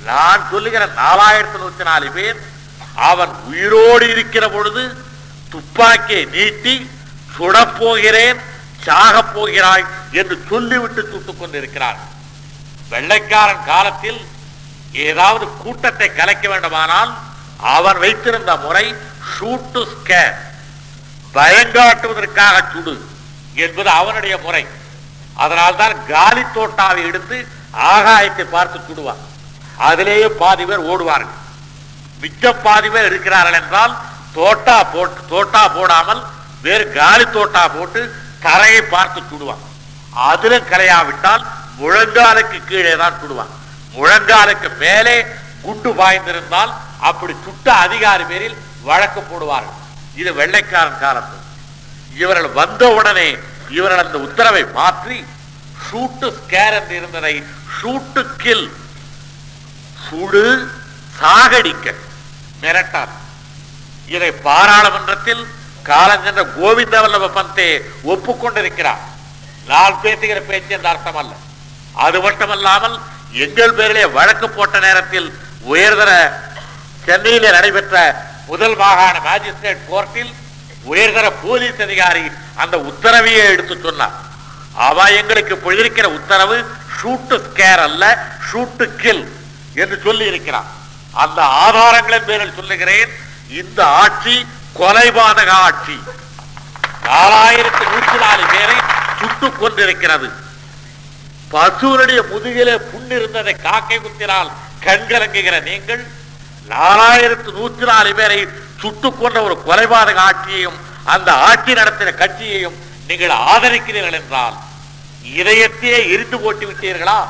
நான் சொல்லுகிற நாலாயிரத்து நூத்தி நாலு பேர் அவன் உயிரோடு இருக்கிற பொழுது துப்பாக்கியை நீட்டி சுடப் போகிறேன் சாகப் போகிறாய் என்று சொல்லிவிட்டு சுட்டுக் கொண்டிருக்கிறார் வெள்ளைக்காரன் காலத்தில் ஏதாவது கூட்டத்தை கலைக்க வேண்டுமானால் அவன் வைத்திருந்த முறை ஷூட் டு ஸ்கேர் பயங்காட்டுவதற்காக சுடு என்பது அவனுடைய முறை. அதனால்தான் காலி தோட்டாவை எடுத்து ஆகாயத்தை பார்த்து சுடுவான். அதிலேயே பாதி பேர் ஓடுவார்கள். மிச்ச பாதி பேர் இருக்கிறார்கள் என்றால் தோட்டா போட்டு தோட்டா போடாமல் வேறு காலி தோட்டா போட்டு தரையை பார்த்து சுடுவான் அதிலும் கரையாவிட்டால் முழங்காலுக்கு கீழே தான் சுடுவான் முழங்காலுக்கு மேலே குண்டு பாய்ந்திருந்தால் அப்படி சுட்ட அதிகாரி பேரில் வழக்கு போடுவார்கள். இது வெள்ளைக்காரன் காலத்து. இவர்கள் வந்த உடனே இவர்கள் அந்த உத்தரவை மாற்றி ஷூட்டு ஸ்கேர் என்று இருந்ததை ஷூட்டு கில் சுடு சாகடிக்க மிரட்டார். இதை பாராளுமன்றத்தில் காலஞ்சென்ற கோவிந்த வல்லப பந்தே ஒப்புக்கொண்டிருக்கிறார். நான் பேசுகிற பேச்சு என்ற அர்த்தம் அல்ல அது மட்டுமல்லாமல் எங்கள் பேரிலே வழக்கு போட்ட நேரத்தில் உயர்தர சென்னையிலே நடைபெற்ற முதல் மாகாண மேஜிஸ்ட்ரேட் கோர்ட்டில் உயர்தர போலீஸ் அதிகாரி அந்த உத்தரவையே எடுத்து சொன்னார். அவ எங்களுக்கு இப்பொழுதிருக்கிற உத்தரவு ஷூட்டு ஸ்கேர் அல்ல ஷூட்டு கில் என்று சொல்லி இருக்கிறான் அந்த ஆதாரங்களின் பேரில் சொல்லுகிறேன். இந்த ஆட்சி கொலைபாதக ஆட்சி. நாலாயிரத்தி நூற்றி நாலு பேரை சுட்டுக் கொண்டிருக்கிறது பசுவனுடைய முதுகிலே புண்ணு இருந்ததை காக்கை குத்தினால் கண்கலங்குகிற நீங்கள் நாலாயிரத்து நூற்றி நாலு பேரை சுட்டுக் கொண்ட ஒரு கொலைபாதக ஆட்சியையும் அந்த ஆட்சி நடத்தின கட்சியையும் நீங்கள் ஆதரிக்கிறீர்கள் என்றால் இதயத்தையே எரிந்து போட்டு விட்டீர்களா?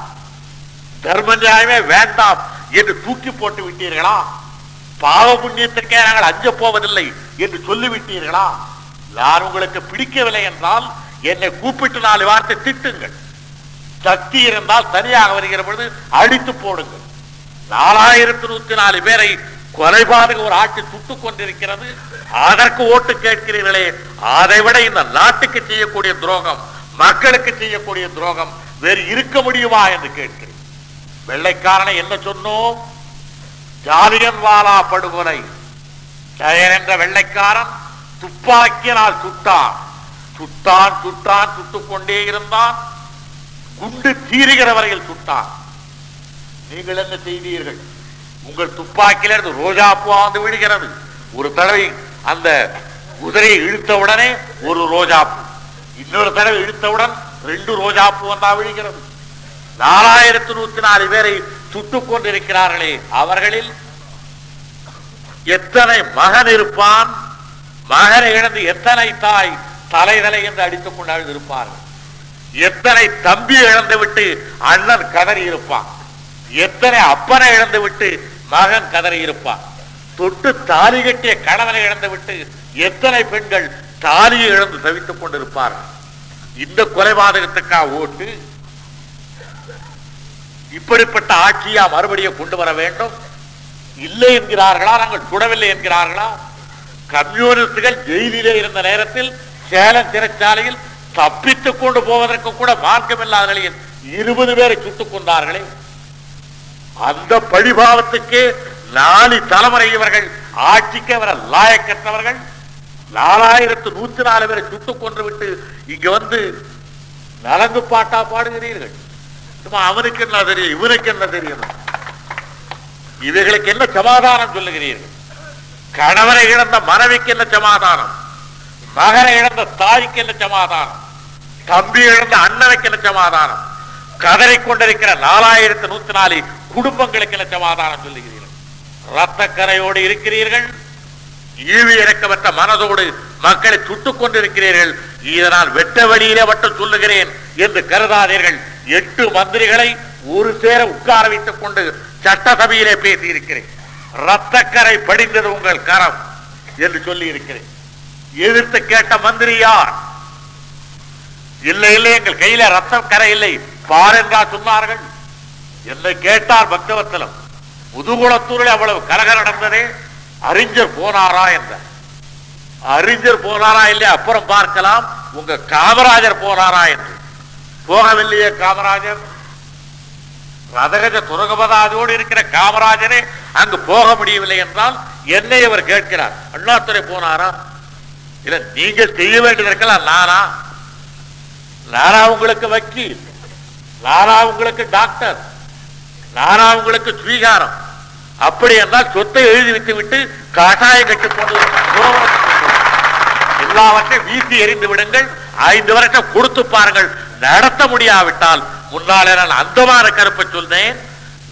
தர்ம நியாயமே வேண்டாம். என்று தூக்கி போட்டு விட்டீர்களா? பாவ புண்ணியத்திற்கே நாங்கள் அஞ்ச போவதில்லை என்று சொல்லிவிட்டீர்களா யார் உங்களுக்கு பிடிக்கவில்லை என்றால் என்னை கூப்பிட்டு நாலு வார்த்தை திட்டுங்கள். சக்தி இருந்தால் தனியாக வருகிற பொழுது அடித்து போடுங்கள். நாலாயிரத்தி நூத்தி நாலு பேரை கொலைபாதக ஒரு ஆட்சி சுட்டுக் கொண்டிருக்கிறது. அதற்கு ஓட்டு கேட்கிறீர்களே அதை விட இந்த நாட்டுக்கு செய்யக்கூடிய துரோகம் மக்களுக்கு செய்யக்கூடிய துரோகம் வேறு இருக்க முடியுமா என்று கேட்கிறேன். வெள்ளைக்காரனை என்ன சொன்னோம்? ஜாலியன் வாலா படுகொலை. என்ற வெள்ளைக்காரன் துப்பாக்கியனால் சுட்டான். சுட்டான் சுட்டான் சுட்டுக் கொண்டே இருந்தான். குண்டு தீருகிற வரையில் சுட்டான். நீங்கள் என்ன செய்தீர்கள்? உங்கள் துப்பாக்கியிலிருந்து ரோஜா பூ வந்து விழுகிறது. ஒரு தடவை அந்த குதிரையை இழுத்தவுடனே ஒரு ரோஜா பூ. இன்னொரு தடவை இழுத்தவுடன் ரெண்டு ரோஜா பூ வந்தா விழுகிறது. நாலாயிரத்து நூத்தி நாலு பேரை சுட்டுக் கொண்டிருக்கிறார்களே. அவர்களில் எத்தனை மகன் இருப்பான்? மகனை இழந்து எத்தனை தாய் தலை தலை என்று அடித்துக் கொண்டு அழுதிருப்பார்கள். எத்தனை தம்பி இழந்து விட்டு அண்ணன் கதறி இருப்பான்? எத்தனை அப்பனை இழந்து விட்டு மகன் கதறி இருப்பான்? தொட்டு தாலி கட்டிய கணவனை இழந்து விட்டு எத்தனை பெண்கள் தாலியை இழந்து தவித்துக் கொண்டிருப்பார்கள்? இந்த கொலைபாதகத்துக்காக ஓட்டு? இப்படிப்பட்ட ஆட்சியா மறுபடியும் கொண்டு வர வேண்டும்? இல்லை என்கிறார்களா? நாங்கள் சுடவில்லை என்கிறார்களா? கம்யூனிஸ்டுகள் ஜெயிலிலே இருந்த நேரத்தில் சேலம் சிறைச்சாலையில் தப்பித்துக் கொண்டு போவதற்கு கூட மார்க்கமில்லாத நிலையில் இருபது பேரை சுட்டுக் கொண்டார்களே. அந்த பழிபாவத்துக்கு நாலு தலைமுறை இவர்கள் ஆட்சிக்கு வர லாயக்கற்றவர்கள் நாலாயிரத்து நூத்தி நாலு பேரை சுட்டுக் கொன்று விட்டு இங்க வந்து நலங்கு பாட்டா பாடுகிறீர்கள். அவனுக்கு என்ன தெரியும்? இவனுக்கு என்ன தெரியணும் இவைகளுக்கு என்ன சமாதானம் சொல்லுகிறீர்கள்? கணவரை இழந்த மனைவிக்கு என்ன சமாதானம்? மகனை இழந்த தாய்க்கு என்ன சமாதானம்? தம்பி இழந்த அண்ணனுக்கு என்ன சமாதானம்? கதறிக் கொண்டிருக்கிற நாலாயிரத்தி நூத்தி நாலு குடும்பங்களுக்கு என்ன சமாதானம் சொல்லுகிறீர்கள்? ரத்தக்கரையோடு இருக்கிறீர்கள்? ஈவி இறக்கப்பட்ட மனதோடு மக்களை சுட்டுக் கொண்டிருக்கிறீர்கள்? இதனால் வெட்ட வழியிலே மட்டும் சொல்லுகிறேன் என்று கருதாதீர்கள். எட்டு மந்திரிகளை ஒரு சேர உட்கார வைத்துக் கொண்டு சட்டசபையிலே பேசி இருக்கிறேன் ரத்தக்கரை படிந்தது உங்கள் கரம் என்று சொல்லி இருக்கிறேன் எதிர்த்து கேட்ட மந்திரி யார்? இல்லை இல்லை எங்கள் கையில ரத்தம் கரை இல்லை. பாருங்கா சொன்னார்கள். என்னை கேட்டார் பக்தவத்தலம். முதுகுளத்தூரில் அவ்வளவு கலக நடந்ததே. அறிஞர் போனாரா என்ற. அறிஞர் போனாரா இல்லையா அப்புறம் பார்க்கலாம். உங்க காமராஜர் போனாரா என்று. போகவில்லையே காமராஜர்? ரதகஜ துரகபதாதியோடு இருக்கிற காமராஜரே அங்கு போக முடியவில்லை என்றால் என்னை அவர் கேட்கிறார். அண்ணாத்துறை போனாரா? இல்ல நீங்கள் செய்ய வேண்டியதற்கெல்லாம் நானா நானா உங்களுக்கு வக்கீல். நானா உங்களுக்கு டாக்டர். நானா உங்களுக்கு ஸ்வீகாரம் அப்படி என்றால் சொத்தை எழுதி விட்டு விட்டு கஷாயம் கட்டிக் கொண்டு எல்லாவற்றையும் வீசி எறிந்து விடுங்கள். ஐந்து வருஷம் கொடுத்து பாருங்கள். நடத்த முடியாவிட்டால் முன்னாலே நான் அந்தமான கருப்பை சொன்னேன்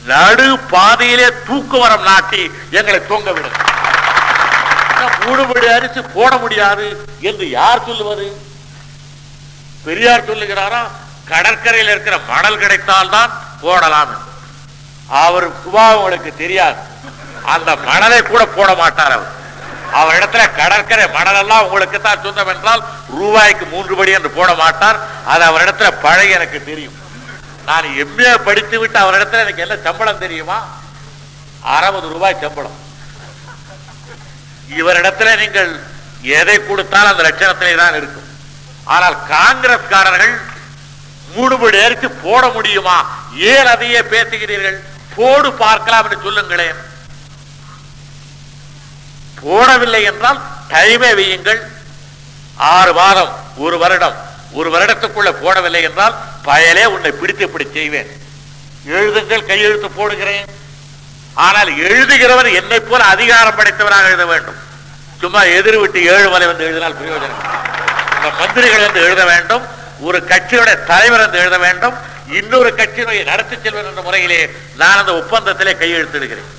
நடு பாதையிலே தூக்குவரம் நாட்டி எங்களை தூங்க விடுங்கள் மூடுபடி அரிசி போட முடியாது என்று யார் சொல்லுவது? பெரியார் சொல்லுகிறாரா கடற்கரையில் இருக்கிற மணல் கிடைத்தால் தான் போடலாம் அவர் சுபாவம் உங்களுக்கு தெரியாது. அந்த மணலை கூட போட மாட்டார் அவர். அவரிடத்துல கடற்கரை மணல் எல்லாம் உங்களுக்கு தான் சொந்தம் என்றால் ரூபாய்க்கு மூன்று படி என்று போட மாட்டார். அது அவரிடத்துல பழைய பழகி எனக்கு தெரியும். நான் எம்ஏ படித்து விட்டு அவரிடத்துல எனக்கு என்ன சம்பளம் தெரியுமா? அறுபது ரூபாய் சம்பளம். இவரிடத்துல நீங்கள் எதை கொடுத்தாலும் அந்த லட்சணத்திலே தான் இருக்கும். ஆனால் காங்கிரஸ்காரர்கள் மணி நேரத்துக்கு போட முடியுமா? ஏன் அதையே பேசுகிறீர்கள்? போடு பார்க்கலாம் என்று சொல்லுங்களேன். போடவில்லை என்றால் டைமே வையுங்கள். ஆறு மாதம் ஒரு வருடம் ஒரு வருடத்துக்குள்ள போடவில்லை என்றால் பயலே உன்னை பிடித்து இப்படி செய்வேன். எழுதுங்கள் கையெழுத்து போடுகிறேன். ஆனால் எழுதுகிறவர் என்னை போல அதிகாரம் படைத்தவராக எழுத வேண்டும். சும்மா எதிர் விட்டு ஏழு மலை வந்து எழுதினால் பிரயோஜனம். இந்த மந்திரிகள் வந்து எழுத வேண்டும். ஒரு கட்சியுடைய தலைவர் வந்து எழுத வேண்டும். இன்னொரு கட்சியினுடைய நடத்தி செல்வன் என்ற முறையிலே நான் அந்த ஒப்பந்தத்திலே கையெழுத்திடுகிறேன்.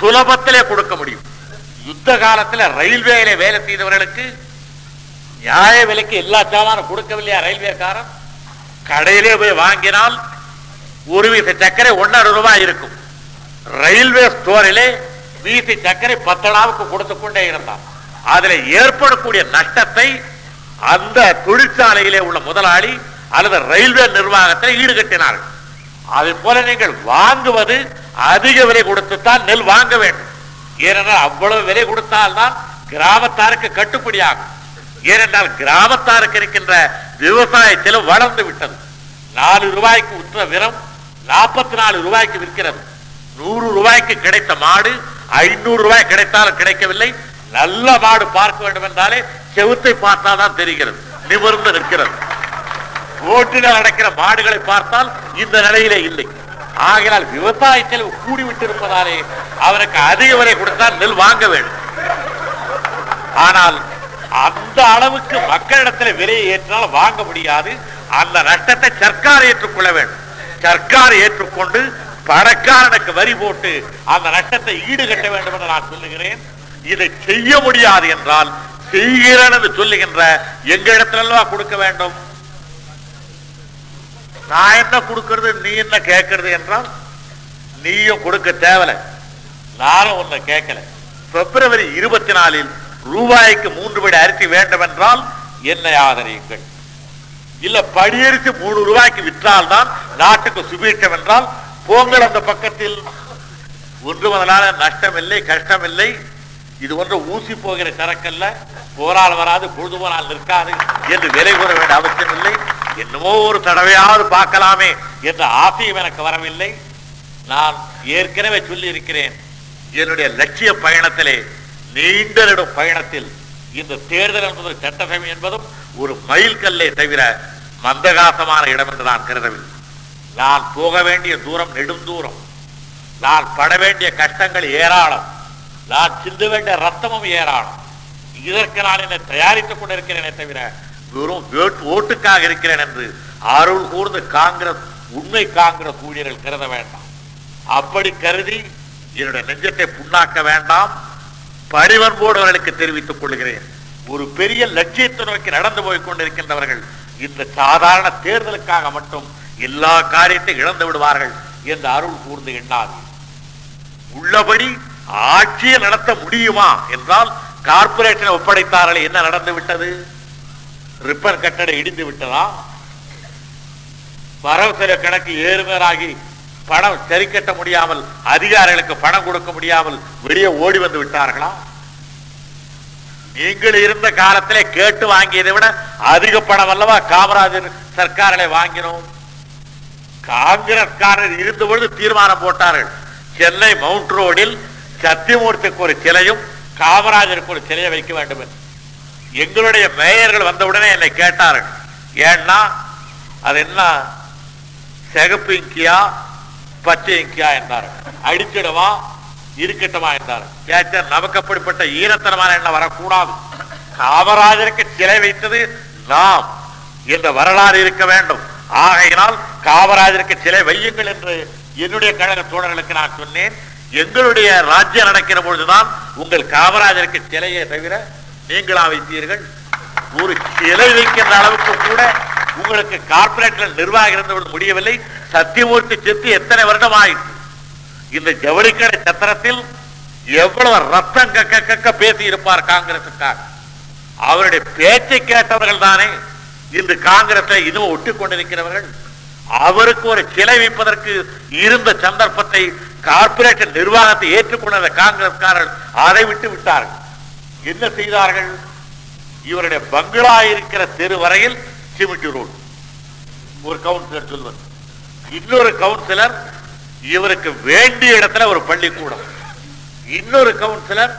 சுலபத்திலே கொடுக்க முடியும். யுத்த காலத்தில் ரயில்வேல வேலை செய்தவர்களுக்கு நியாய விலைக்கு எல்லா சாமானும் கொடுக்கவில்லையா ரயில்வேக்காரன்? கடையிலே போய் வாங்கினால் ஒரு வீச சர்க்கரை ஒன்னரை ரூபாய் இருக்கும். ரயில்வே ஸ்டோரிலே வீசி சர்க்கரை பத்தனாவுக்கு கொடுத்து கொண்டே இருந்தான். அதுல ஏற்படக்கூடிய நஷ்டத்தை அந்த தொழிற்சாலையிலே உள்ள முதலாளி அல்லது ரயில்வே நிர்வாகத்தை ஈடுகட்டினார்கள். அதே போல நீங்கள் வாங்குவது அதிக விலை கொடுத்துத்தான் நெல் வாங்க வேண்டும். ஏனென்றால் அவ்வளவு விலை கொடுத்தால்தான் கிராமத்தாருக்கு கட்டுப்படியாகும். ஏனென்றால் கிராமத்தாருக்கு இருக்கின்ற விவசாயத்தில் வளர்ந்து விட்டது. நாலு ரூபாய்க்கு உற்ற விரம் நாற்பத்தி நாலு ரூபாய்க்கு விற்கிறது. நூறு ரூபாய்க்கு கிடைத்த மாடு ஐநூறு ரூபாய் கிடைத்தாலும் கிடைக்கவில்லை. நல்ல மாடு பார்க்க வேண்டும் என்றாலே செவுத்தை பார்த்தாதான் தெரிகிறது. நிமிர்ந்து நிற்கிறது. ரோட்டில் நடக்கிற மாடுகளை பார்த்தால் இந்த நிலையிலே இல்லை. ஆகையால் விவசாய செலவு கூடிவிட்டிருப்பதாலே அவனுக்கு அதிக விலை கொடுத்தால் நெல் வாங்க வேண்டும். ஆனால் அந்த அளவுக்கு மக்களிடத்தில் விலையை ஏற்றினால் வாங்க முடியாது. அந்த நஷ்டத்தை சர்க்கார் ஏற்றுக்கொள்ள வேண்டும். சர்க்கார் ஏற்றுக்கொண்டு பணக்காரனுக்கு வரி போட்டு அந்த நஷ்டத்தை ஈடுகட்ட வேண்டும் என்று நான் சொல்லுகிறேன். இதை செய்ய முடியாது என்றால் செய்கிறேன் என்று சொல்லுகின்ற எங்களிடத்தில் கொடுக்க வேண்டும்? நான் என்ன கொடுக்கறது நீ என்ன கேட்கறது என்றால் நீயும் கொடுக்க தேவல. நானும் உன்னை கேட்கல. பிப்ரவரி இருபத்தி நாலில் ரூபாய்க்கு மூன்று படி அரிசி வேண்டும் என்றால் என்னை ஆதரியுங்கள். இல்ல படியரிசி மூணு ரூபாய்க்கு விற்றால் தான் நாட்டுக்கு சுபீட்சம் என்றால் போங்கள் அந்த பக்கத்தில். ஒன்று முதலான நஷ்டம் இல்லை கஷ்டம் இல்லை இது ஒன்று ஊசி போகிற சரக்கல்ல. போரால் வராது பொழுது போனால் நிற்காது என்று விலை கூற வேண்டிய அவசியம் இல்லை என்னமோ ஒரு தடவையாவது பார்க்கலாமே என்ற ஆசையும் எனக்கு வரவில்லை. நான் ஏற்கனவே சொல்லி இருக்கிறேன் என்னுடைய லட்சிய பயணத்திலே நீண்ட நெடும் பயணத்தில் இந்த தேர்தல் என்பது சட்டசபை என்பதும் ஒரு மைல் கல்லை தவிர மந்தகாசமான இடம் என்று நான் கருதவில்லை. நான் போக வேண்டிய தூரம் நெடுந்தூரம். நான் பட வேண்டிய கஷ்டங்கள் ஏராளம். நான் சிந்த வேண்டிய ரத்தமும் ஏராளம். இதற்கு நான் என்னை தயாரித்துக் கொண்டிருக்கிறேனே தவிர வெறும் ஓட்டுக்காக இருக்கிறேன் என்று அருள் கூர்ந்து காங்கிரஸ் உண்மை காங்கிரஸ் ஊழியர்கள் கருத வேண்டாம். அப்படி கருதி என்னுடைய நெஞ்சத்தை புண்ணாக்க வேண்டாம். பணிவன்போடு அவர்களுக்கு தெரிவித்துக் கொள்கிறேன். ஒரு பெரிய லட்சியத்தை நோக்கி நடந்து போய் கொண்டிருக்கின்றவர்கள் இந்த சாதாரண தேர்தலுக்காக மட்டும் எல்லா காரியத்தையும் இழந்து விடுவார்கள் என்று அருள் கூர்ந்து எண்ணாது. உள்ளபடி ஆட்சியை நடத்த முடியுமா என்றால் கார்பரேஷனை ஒப்படைத்தார்கள் என்ன நடந்து விட்டது ரிப்பர் கட்டடை இடிந்து விட்டதா? வரவு செலவு கணக்கு ஏறுமேறாகி பணம் சரி கட்ட முடியாமல் அதிகாரிகளுக்கு பணம் கொடுக்க முடியாமல் வெளியே ஓடி வந்து விட்டார்களா? நீங்கள் இருந்த காலத்திலே கேட்டு வாங்கியதை விட அதிக பணம் அல்லவா காமராஜர் சர்க்காரிலே வாங்கினோம்? காங்கிரஸ்காரர் இருந்த பொழுது தீர்மானம் போட்டார்கள். சென்னை மவுண்ட் ரோடில் சத்தியமூர்த்திக்கு ஒரு சிலையும் காமராஜருக்கு ஒரு சிலையை வைக்க வேண்டும் என்று. எங்களுடைய மேயர்கள் வந்தவுடனே என்னை கேட்டார்கள். ஏன்னா அது என்ன? சிகப்பு இங்கியா பச்சை இங்கியா என்றார்கள். அடிச்சிடவா இருக்கட்டுமா என்றார்கள். கேட்ட நமக்கு அப்படிப்பட்ட ஈரத்தனமான எண்ணம் வரக்கூடாது. காமராஜருக்கு சிலை வைத்தது நாம். என்ற வரலாறு இருக்க வேண்டும். ஆகையினால் காமராஜருக்கு சிலை வையுங்கள் என்று என்னுடைய கழக தோழர்களுக்கு நான் சொன்னேன். எங்களுடைய ராஜ்யம் நடக்கிற பொழுதுதான் உங்கள் காமராஜருக்கு சிலையை தவிர நீங்களா வைத்தீர்கள்? ஒரு சிலை வைக்கின்ற அளவுக்கு கூட உங்களுக்கு கார்பரேட்ல நிர்வாகம் இருந்தவர்கள் முடியவில்லை. சத்தியமூர்த்தி செத்து எத்தனை வருடம் ஆயிற்று இந்த ஜவுளிக்கடை சத்திரத்தில் எவ்வளவு ரத்தம் கக்க கக்க பேசி இருப்பார் காங்கிரசுக்காக அவருடைய பேச்சை கேட்டவர்கள் தானே இன்று காங்கிரஸை இதுவும் ஒட்டி கொண்டிருக்கிறவர்கள். அவருக்கு ஒரு சிலை வைப்பதற்கு இருந்த சந்தர்ப்பத்தை கார்பரேட் நிர்வாகத்தை ஏற்றுக்கொண்ட காங்கிரஸ்காரர்கள் அதை விட்டு விட்டார்கள். என்ன செய்தார்கள்? இவருடைய பங்களா இருக்கிற தெரு வரையில் சிமெண்ட் ரோடு ஒரு கவுன்சிலர் சொல்வர் இன்னொரு கவுன்சிலர் இவருக்கு வேண்டிய இடத்துல ஒரு பள்ளிக்கூடம். இன்னொரு கவுன்சிலர்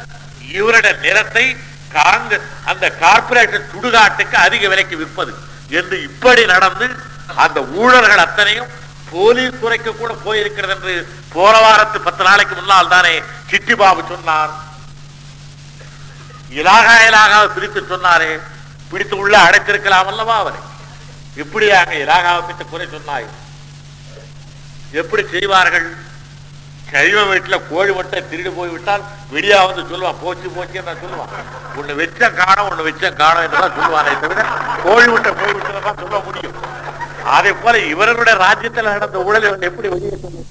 இவருடைய நிலத்தை காங்கிரஸ் அந்த கார்பரேஷன் சுடுகாட்டுக்கு அதிக விலைக்கு விற்பது. என்று இப்படி நடந்து அந்த ஊழல்கள் அத்தனையும் போலீஸ் துறைக்கு கூட போயிருக்கிறது என்று போன வாரத்து பத்து நாளைக்கு முன்னால் தானே சிட்டி பாபு சொன்னார். இலாகா இலாகாவை பிரித்து சொன்னாரே. பிடித்து உள்ள அடைத்திருக்கலாம் அல்லவா அவரை? இப்படி அங்க இலாகாவை பிடித்து குறை சொன்னாய். எப்படி செய்வார்கள்? கைவ வீட்டுல கோழி மட்டும் திருடி போய் விட்டால் விடியா வந்து சொல்லுவான் போச்சு போச்சு நான் சொல்லுவான். உன்னை வெச்சம் காணும் உன்னை வெச்சம் காணும் என்றுதான் சொல்லுவானே தவிர கோழி முட்டை போய்விட்டதான் சொல்ல முடியும். அதே போல இவர்களுடைய ராஜ்யத்தில் நடந்த ஊழல் எப்படி வெளியே சொல்லும்